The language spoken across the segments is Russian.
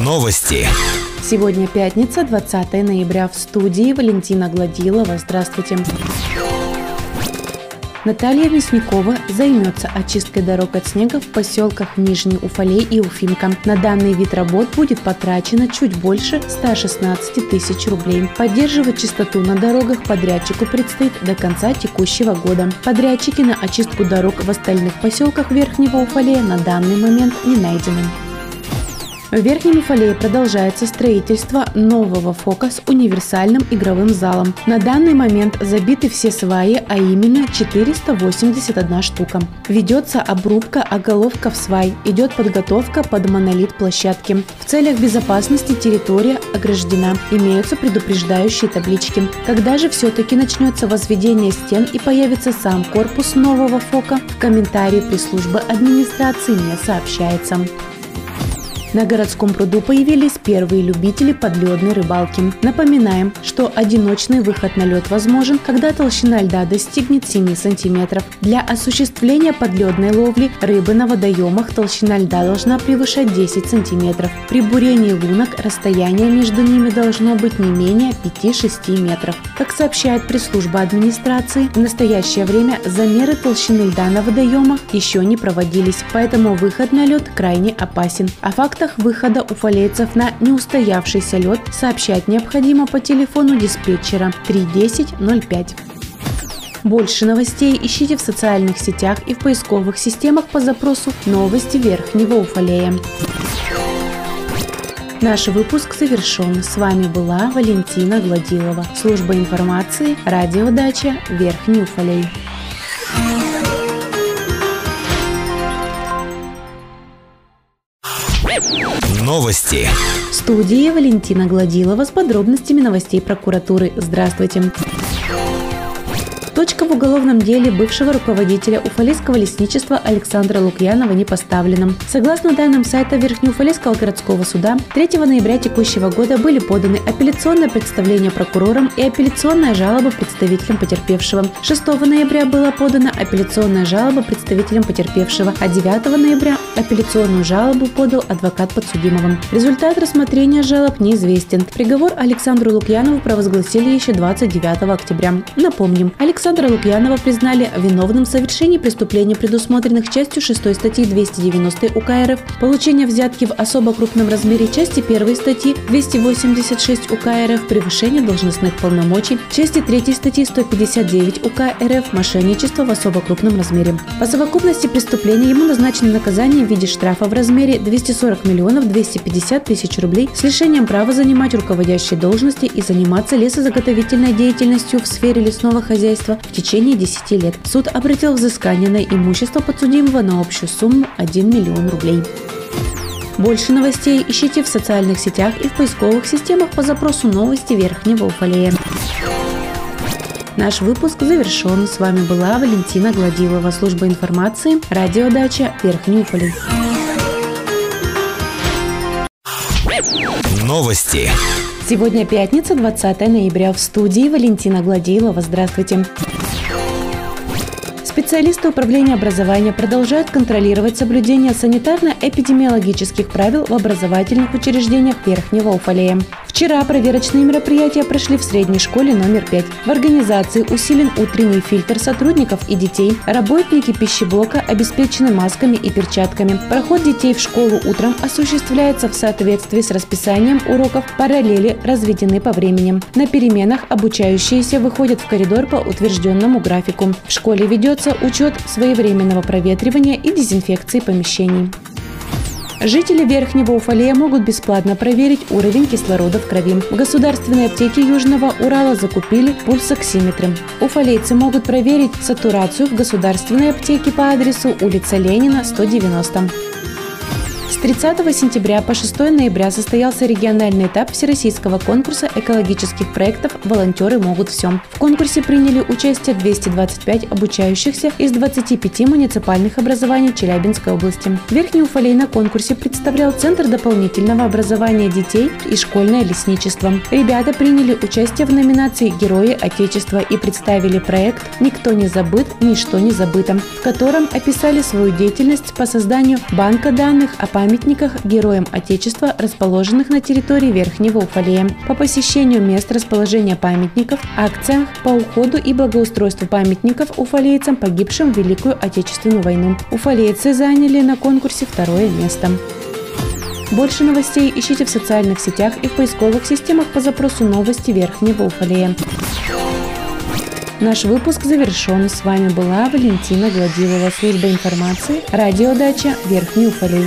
Новости. Сегодня пятница, 20 ноября. В студии Валентина Гладилова. Здравствуйте. Наталья Мясникова займется очисткой дорог от снега в поселках Нижний Уфалей и Уфимка. На данный вид работ будет потрачено чуть больше 116 тысяч рублей. Поддерживать чистоту на дорогах подрядчику предстоит до конца текущего года. Подрядчики на очистку дорог в остальных поселках Верхнего Уфалея на данный момент не найдены. В Верхнем Уфалее продолжается строительство нового ФОКа с универсальным игровым залом. На данный момент забиты все сваи, а именно 481 штука. Ведется обрубка оголовков свай, идет подготовка под монолит площадки. В целях безопасности территория ограждена, имеются предупреждающие таблички. Когда же все-таки начнется возведение стен и появится сам корпус нового ФОКа, в комментарии пресс-службы администрации не сообщается. На городском пруду появились первые любители подледной рыбалки. Напоминаем, что одиночный выход на лед возможен, когда толщина льда достигнет 7 сантиметров. Для осуществления подледной ловли рыбы на водоемах толщина льда должна превышать 10 сантиметров. При бурении лунок расстояние между ними должно быть не менее 5-6 метров. Как сообщает пресс-служба администрации, в настоящее время замеры толщины льда на водоемах еще не проводились, поэтому выход на лед крайне опасен. А факт фактах выхода уфалейцев на неустоявшийся лед сообщать необходимо по телефону диспетчера 31005. Больше новостей ищите в социальных сетях и в поисковых системах по запросу «Новости Верхнего Уфалея». Наш выпуск завершен. С вами была Валентина Гладилова. Служба информации, радиодача Верхний Уфалей. Новости. В студии Валентина Гладилова с подробностями новостей прокуратуры. Здравствуйте. Точка в уголовном деле бывшего руководителя Уфалейского лесничества Александра Лукьянова не поставлена. Согласно данным сайта Верхнеуфалейского городского суда, 3 ноября текущего года были поданы апелляционное представление прокурором и апелляционная жалоба представителям потерпевшего. 6 ноября была подана апелляционная жалоба представителям потерпевшего, а 9 ноября апелляционную жалобу подал адвокат подсудимого. Результат рассмотрения жалоб неизвестен. Приговор Александру Лукьянову провозгласили еще 29 октября. Напомним, Александр Александра Лукьянова признали виновным в совершении преступлений, предусмотренных частью 6 статьи 290 УК РФ, получение взятки в особо крупном размере части 1 статьи 286 УК РФ, превышение должностных полномочий, части 3 статьи 159 УК РФ, мошенничество в особо крупном размере. По совокупности преступлений ему назначено наказание в виде штрафа в размере 240 миллионов 250 тысяч рублей с лишением права занимать руководящие должности и заниматься лесозаготовительной деятельностью в сфере лесного хозяйства в течение 10 лет. Суд обратил взыскание на имущество подсудимого на общую сумму 1 миллион рублей. Больше новостей ищите в социальных сетях и в поисковых системах по запросу «Новости Верхнего Уфалея». Наш выпуск завершен. С вами была Валентина Гладилова, служба информации, радиодача Верхний Уфалей. Новости. Сегодня пятница, 20 ноября. В студии Валентина Гладилова. Здравствуйте. Специалисты управления образования продолжают контролировать соблюдение санитарно-эпидемиологических правил в образовательных учреждениях Верхнего Уфалея. Вчера проверочные мероприятия прошли в средней школе номер 5. В организации усилен утренний фильтр сотрудников и детей. Работники пищеблока обеспечены масками и перчатками. Проход детей в школу утром осуществляется в соответствии с расписанием уроков. Параллели разведены по времени. На переменах обучающиеся выходят в коридор по утвержденному графику. В школе ведется учет своевременного проветривания и дезинфекции помещений. Жители Верхнего Уфалея могут бесплатно проверить уровень кислорода в крови. В государственной аптеке Южного Урала закупили пульсоксиметры. Уфалейцы могут проверить сатурацию в государственной аптеке по адресу улица Ленина, 190. С 30 сентября по 6 ноября состоялся региональный этап всероссийского конкурса экологических проектов «Волонтеры могут все». В конкурсе приняли участие 225 обучающихся из 25 муниципальных образований Челябинской области. Верхний Уфалей на конкурсе представлял Центр дополнительного образования детей и школьное лесничество. Ребята приняли участие в номинации «Герои Отечества» и представили проект «Никто не забыт, ничто не забыто», в котором описали свою деятельность по созданию банка данных о памяти памятниках героям Отечества, расположенных на территории Верхнего Уфалея, по посещению мест расположения памятников, акциях по уходу и благоустройству памятников уфалейцам, погибшим в Великую Отечественную войну. Уфалейцы заняли на конкурсе второе место. Больше новостей ищите в социальных сетях и в поисковых системах по запросу «Новости Верхнего Уфалея». Наш выпуск завершен. С вами была Валентина Гладилова, служба информации, радиодача Верхний Уфалей.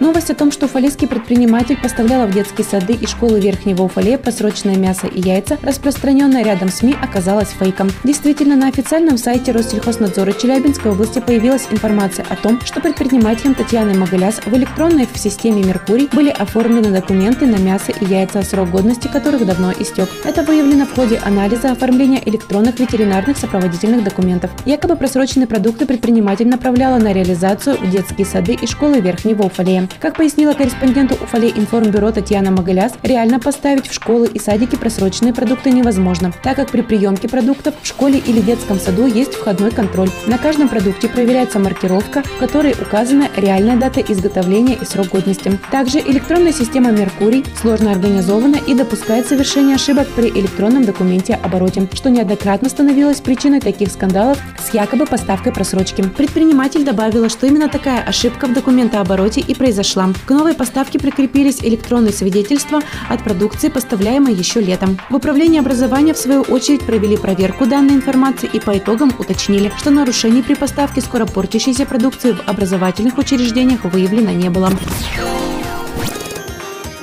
Новость о том, что уфалейский предприниматель поставлял в детские сады и школы Верхнего Уфалея просроченное мясо и яйца, распространенная рядом СМИ, оказалась фейком. Действительно, на официальном сайте Россельхознадзора Челябинской области появилась информация о том, что предпринимателем Татьяной Магаляс в электронной в системе «Меркурий» были оформлены документы на мясо и яйца, срок годности которых давно истек. Это выявлено в ходе анализа оформления электронных ветеринарных сопроводительных документов. Якобы просроченные продукты предприниматель направляла на реализацию в детские сады и школы Верхнего Уфалея. Как пояснила корреспонденту Уфалей информбюро Татьяна Магаляс, реально поставить в школы и садики просроченные продукты невозможно, так как при приемке продуктов в школе или детском саду есть входной контроль. На каждом продукте проверяется маркировка, в которой указана реальная дата изготовления и срок годности. Также электронная система «Меркурий» сложно организована и допускает совершение ошибок при электронном документе обороте, что неоднократно становилось причиной таких скандалов с якобы поставкой просрочки. Предприниматель добавила, что именно такая ошибка в документообороте и произошла произошла. К новой поставке прикрепились электронные свидетельства от продукции, поставляемой еще летом. В управлении образования, в свою очередь, провели проверку данной информации и по итогам уточнили, что нарушений при поставке скоро портящейся продукции в образовательных учреждениях выявлено не было.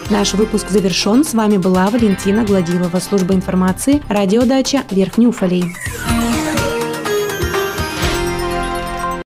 Наш выпуск завершен. С вами была Валентина Гладилова, служба информации, радиодача Верхний Уфалей.